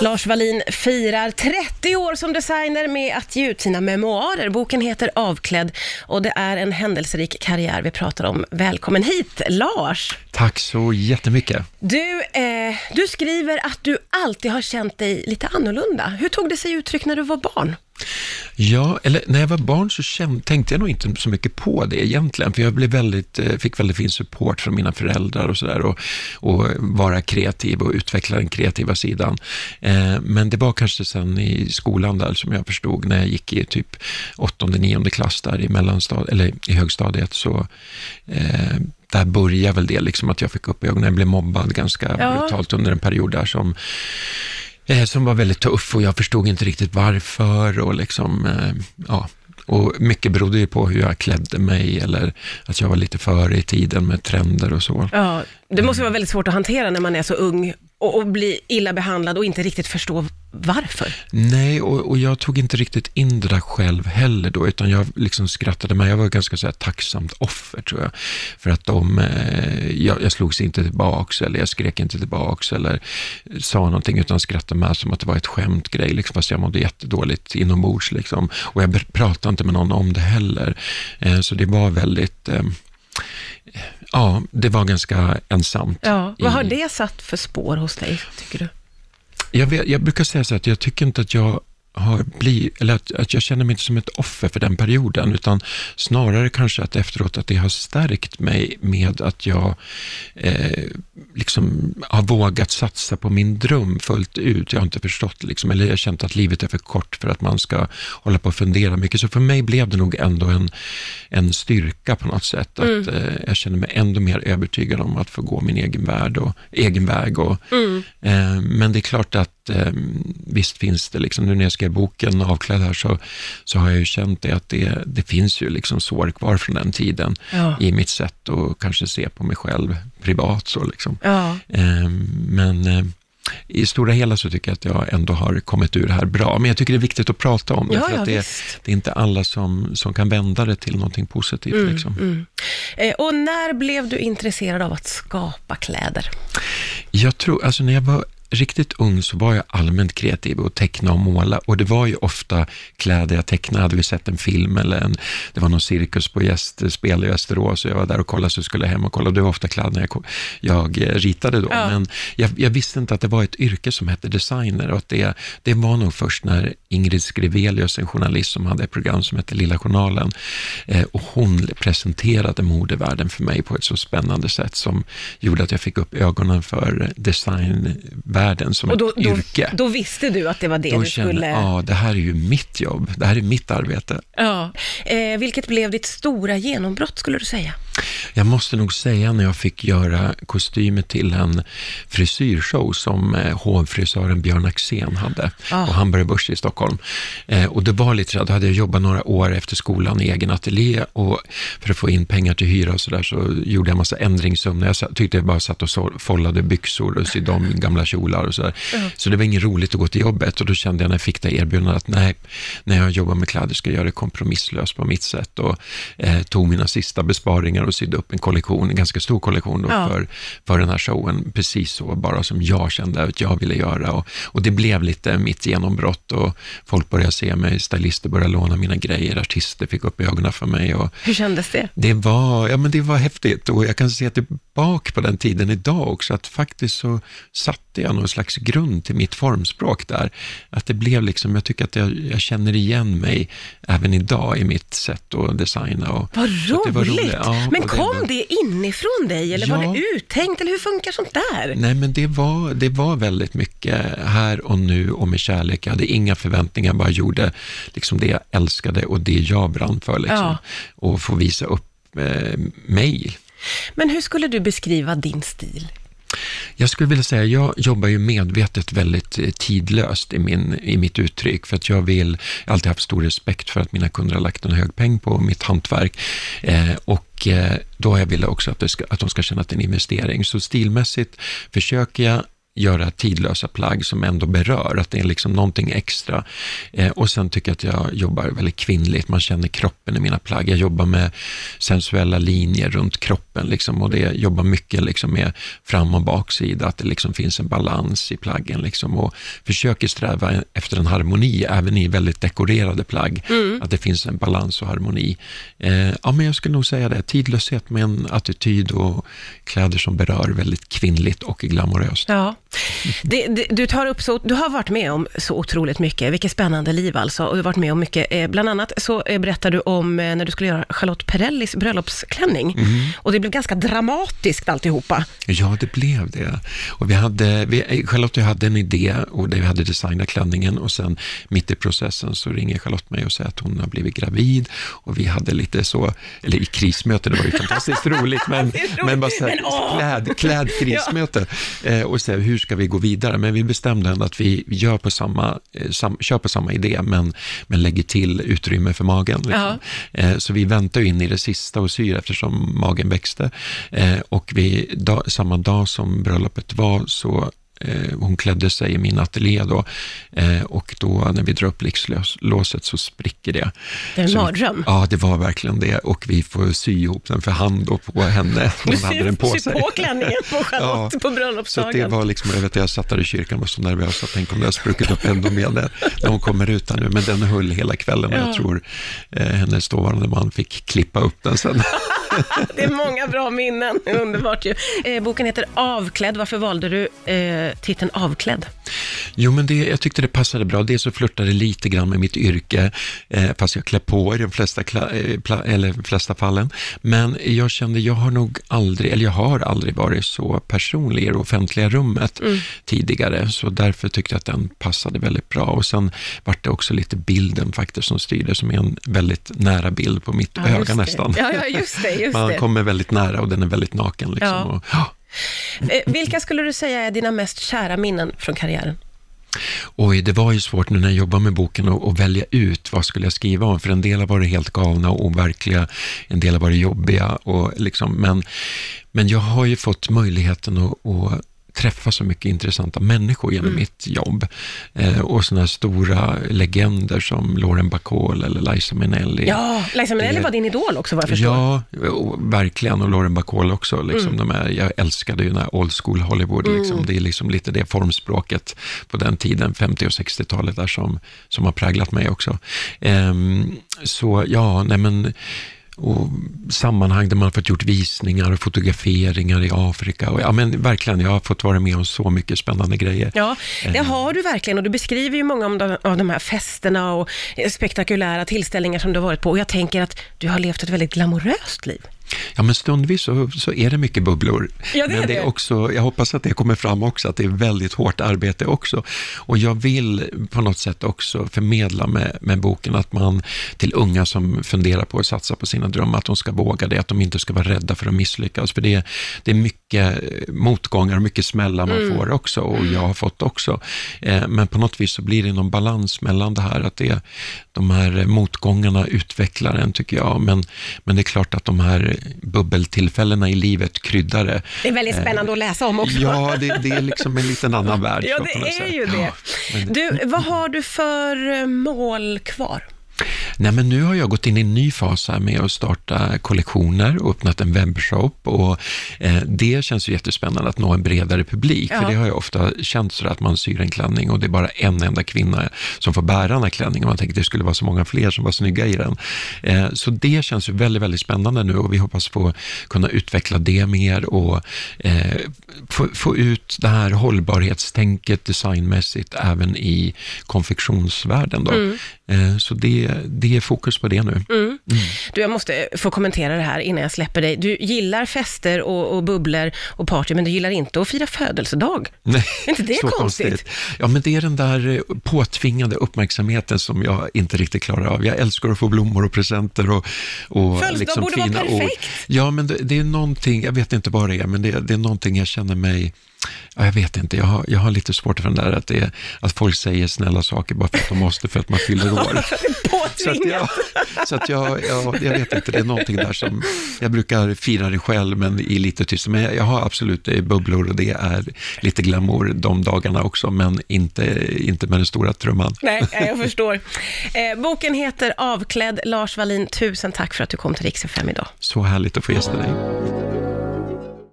Lars Wallin firar 30 år som designer med att ge ut sina memoarer. Boken heter Avklädd och det är en händelserik karriär vi pratar om. Välkommen hit, Lars! Tack så jättemycket. Du, eh, du skriver att du alltid har känt dig lite annorlunda. Hur tog det sig uttryck när du var barn? Ja, eller när jag var barn så känd, tänkte jag nog inte så mycket på det egentligen, för jag blev väldigt, eh, fick väldigt fin support från mina föräldrar och sådär och, och vara kreativ och utveckla den kreativa sidan. Eh, men det var kanske sen i skolan där som jag förstod när jag gick i typ åttonde, nionde klass där i mellanstadiet, eller i högstadiet, så eh, där började väl det, liksom att jag fick upp ögonen. Jag blev mobbad ganska ja. brutalt under en period där som eh, som var väldigt tuff och jag förstod inte riktigt varför och liksom, eh, ja, och mycket berodde ju på hur jag klädde mig eller att jag var lite före i tiden med trender och så. Ja, det måste vara väldigt svårt att hantera när man är så ung och, och bli illa behandlad och inte riktigt förstå varför? Nej, och, och, jag tog inte riktigt in det där själv heller då, utan jag liksom skrattade med. Jag var ganska så här tacksamt offer tror jag. För att de, eh, jag, jag slogs inte tillbaks eller jag skrek inte tillbaks eller sa någonting utan skrattade med som att det var ett skämtgrej, liksom, fast jag mådde jättedåligt inombords. Liksom. Och jag pratade inte med någon om det heller. Eh, så det var väldigt eh, Ja, det var ganska ensamt. Ja, vad har det satt för spår hos dig, tycker du? Jag, vet, jag brukar säga så att jag tycker inte att jag har blivit, eller att, att jag känner mig inte som ett offer för den perioden, utan snarare kanske att efteråt att det har stärkt mig med att jag eh, liksom har vågat satsa på min dröm fullt ut. Jag har inte förstått, liksom, eller jag har känt att livet är för kort för att man ska hålla på och fundera mycket. Så för mig blev det nog ändå en, en styrka på något sätt. Att mm. eh, jag känner mig ändå mer övertygad om att få gå min egen, värld och, egen väg. Och, mm. eh, men det är klart att eh, visst finns det, liksom, nu när jag skrev boken Avklädd här, så, så har jag ju känt det att det, det finns ju liksom sår kvar från den tiden ja. i mitt sätt att kanske se på mig själv privat. Så liksom. Ja. Eh, men eh, i stora hela så tycker jag att jag ändå har kommit ur det här bra. Men jag tycker det är viktigt att prata om det, ja, för att det, det, är inte alla som, som kan vända det till någonting positivt. Mm, liksom. mm. Eh, och när blev du intresserad av att skapa kläder? Jag tror, alltså när jag var riktigt ung så var jag allmänt kreativ och teckna och måla och det var ju ofta kläder jag tecknade. Hade vi sett en film eller en, det var någon cirkus på gästspel i Västerås och jag var där och kollade så skulle jag hem och kolla. Det var ofta kläderna jag, jag eh, ritade då. Ja. Men jag, jag, visste inte att det var ett yrke som hette designer och att det, det var nog först när Ingrid Skrivelius, en journalist som hade ett program som hette Lilla Journalen eh, och hon presenterade modevärlden för mig på ett så spännande sätt som gjorde att jag fick upp ögonen för design världen som och då, ett yrke. Då visste du att det var det då du kände, skulle... Ja, det här är ju mitt jobb. Det här är mitt arbete. Ja. Eh, vilket blev ditt stora genombrott, skulle du säga? Jag måste nog säga när jag fick göra kostymer till en frisyrshow som eh, hovfrisören Björn Axén hade oh. på Hamburger Börs i Stockholm. Eh, och det var lite så då hade jag jobbat några år efter skolan i egen ateljé och för att få in pengar till hyra och så där så gjorde jag en massa ändringssumnor. Jag tyckte jag bara satt och follade byxor och sydde om gamla kjolar och så där. Mm. Så det var inget roligt att gå till jobbet och då kände jag när jag fick det erbjudandet att nej, när jag jobbar med kläder ska jag göra det kompromisslöst på mitt sätt och eh, tog mina sista besparingar och sydde upp en kollektion, en ganska stor kollektion då, ja. för, för den här showen. Precis så, bara som jag kände att jag ville göra. Och, och det blev lite mitt genombrott och folk började se mig, stylister började låna mina grejer, artister fick upp ögonen för mig. Och Hur kändes det? Det var, ja, men det var häftigt och jag kan se tillbaka på den tiden idag också, att faktiskt så satte jag någon slags grund till mitt formspråk där. Att det blev liksom, jag tycker att jag, jag känner igen mig även idag i mitt sätt att designa. Och, Vad roligt! Ja, men kom det, det inifrån dig eller ja, var det uttänkt eller hur funkar sånt där? Nej, men det var, det var väldigt mycket här och nu och med kärlek. Jag hade inga förväntningar, bara gjorde liksom det jag älskade och det jag brann för. Liksom. Ja. Och få visa upp eh, mig. Men hur skulle du beskriva din stil? Jag skulle vilja säga, jag jobbar ju medvetet väldigt eh, tidlöst i, min, i mitt uttryck, för att jag vill, jag har alltid haft stor respekt för att mina kunder har lagt en hög peng på mitt hantverk. Eh, och eh, då har jag velat också att, ska, att de ska känna att det är en investering. Så stilmässigt försöker jag göra tidlösa plagg som ändå berör, att det är liksom någonting extra. Eh, och sen tycker jag att jag jobbar väldigt kvinnligt, man känner kroppen i mina plagg. Jag jobbar med sensuella linjer runt kroppen liksom, och det jobbar mycket liksom, med fram och baksida, att det liksom finns en balans i plaggen liksom, och försöker sträva efter en harmoni även i väldigt dekorerade plagg, mm. att det finns en balans och harmoni. Eh, ja, men jag skulle nog säga det, tidlöshet med en attityd och kläder som berör väldigt kvinnligt och glamoröst. Ja. Det, det, du, tar upp så, du har varit med om så otroligt mycket, vilket spännande liv alltså, och du har varit med om mycket. Eh, bland annat så eh, berättar du om eh, när du skulle göra Charlotte Perrellis bröllopsklänning, mm. och det blev ganska dramatiskt alltihopa. Ja, det blev det. Och vi hade, vi, Charlotte och jag hade en idé och där vi hade designat klänningen och sen mitt i processen så ringer Charlotte mig och säger att hon har blivit gravid och vi hade lite så, eller i krismöte, det var ju fantastiskt roligt, men, men bara så här, kläd, klädkrismöte ja. eh, och säga hur ska vi gå vidare? Men vi bestämde ändå att vi gör på samma, eh, sam, kör på samma idé, men, men lägger till utrymme för magen. Liksom. Eh, så vi väntar in i det sista och syr eftersom magen växte. Eh, och vi, da, samma dag som bröllopet var så hon klädde sig i min ateljé då eh, och då när vi drar upp blixtlåset så spricker det. Det är en mardröm. Ja, det var verkligen det och vi får sy ihop den för hand då på henne. Hon du hade den på sy sig. på klänningen på Charlotte ja, på bröllopsdagen. Så det var liksom, jag vet jag satt där i kyrkan och var så nervös att tänk om det har spruckit upp ännu mer när hon kommer ut här nu. Men den höll hela kvällen och ja. jag tror eh, hennes dåvarande man fick klippa upp den sen. det är många bra minnen, underbart ju. Eh, boken heter Avklädd, varför valde du eh, titeln Avklädd? Jo, men det, jag tyckte det passade bra. Dels så flörtade lite grann med mitt yrke, eh, fast jag klär på i de flesta, eh, pla, eller flesta fallen. Men jag kände, jag har nog aldrig, eller jag har aldrig varit så personlig i det offentliga rummet mm. tidigare, så därför tyckte jag att den passade väldigt bra. Och sen var det också lite bilden faktiskt som styrde, som är en väldigt nära bild på mitt ja, öga nästan. Ja, ja, just det, just Man kommer väldigt nära och den är väldigt naken. Liksom. Ja. Och, ja. Eh, vilka skulle du säga är dina mest kära minnen från karriären? Oj, det var ju svårt nu när jag jobbade med boken att, välja ut vad skulle jag skriva om, för en del har varit helt galna och overkliga, en del har varit jobbiga, och liksom, men, men jag har ju fått möjligheten att, att träffa så mycket intressanta människor genom mm. mitt jobb. Eh, och sådana stora legender som Lauren Bacall eller Liza Minnelli. Ja, Liza Minnelli det, var din idol också vad jag förstår. Ja, och, verkligen. Och Lauren Bacall också. Liksom, mm. de är, jag älskade ju den här old school Hollywood. Mm. Liksom. Det är liksom lite det formspråket på den tiden, 50 och 60-talet, där som, som har präglat mig också. Eh, så ja, nej men och sammanhang där man har fått gjort visningar och fotograferingar i Afrika. Och, ja, men verkligen, jag har fått vara med om så mycket spännande grejer. Ja, det eh. har du verkligen och du beskriver ju många av de, av de här festerna och spektakulära tillställningar som du har varit på och jag tänker att du har levt ett väldigt glamoröst liv. Ja, men stundvis så, så är det mycket bubblor. Ja, det men det är också, jag hoppas att det kommer fram också, att det är väldigt hårt arbete också. Och jag vill på något sätt också förmedla med, med boken att man till unga som funderar på att satsa på sina drömmar, att de ska våga det, att de inte ska vara rädda för att misslyckas. För det, det är mycket motgångar och mycket smällar man mm. får också och jag har fått också. Eh, men på något vis så blir det någon balans mellan det här, att det, de här motgångarna utvecklar en tycker jag. Men, men det är klart att de här bubbeltillfällena i livet kryddar det. Är väldigt spännande att läsa om också. Ja, det, det är liksom en liten annan värld. Ja, det är ju det. Du, vad har du för eh, mål kvar? Nej, men nu har jag gått in i en ny fas här med att starta kollektioner och öppnat en webbshop och eh, det känns ju jättespännande att nå en bredare publik, ja. för det har jag ofta känt så att man syr en klänning och det är bara en enda kvinna som får bära den här klänningen. Man tänker att det skulle vara så många fler som var snygga i den. Eh, så det känns ju väldigt, väldigt spännande nu och vi hoppas få kunna utveckla det mer och eh, få, få ut det här hållbarhetstänket designmässigt även i konfektionsvärlden. Då. Mm. Eh, så det, det är fokus på det nu. Mm. Mm. Du, jag måste få kommentera det här innan jag släpper dig. Du gillar fester och, och bubblor och party, men du gillar inte att fira födelsedag. Nej, är inte det så konstigt? konstigt? Ja, men det är den där eh, påtvingade uppmärksamheten som jag inte riktigt klarar av. Jag älskar att få blommor och presenter och, och Födelsedag liksom borde fina vara perfekt. Ord. Ja, men det, det, är någonting, jag vet inte vad det är, men det, det är någonting jag känner mig Ja, jag vet inte, jag har, jag har lite svårt för den där att, det, att folk säger snälla saker bara för att de måste, för att man fyller år. så att, jag, så att jag, jag, jag vet inte, det är någonting där som, jag brukar fira det själv, men i lite tyst. Men jag, jag har absolut bubblor och det är lite glamour de dagarna också, men inte, inte med den stora trumman. Nej, jag förstår. Eh, boken heter Avklädd. Lars Wallin, tusen tack för att du kom till Rix FM idag. Så härligt att få gästa dig.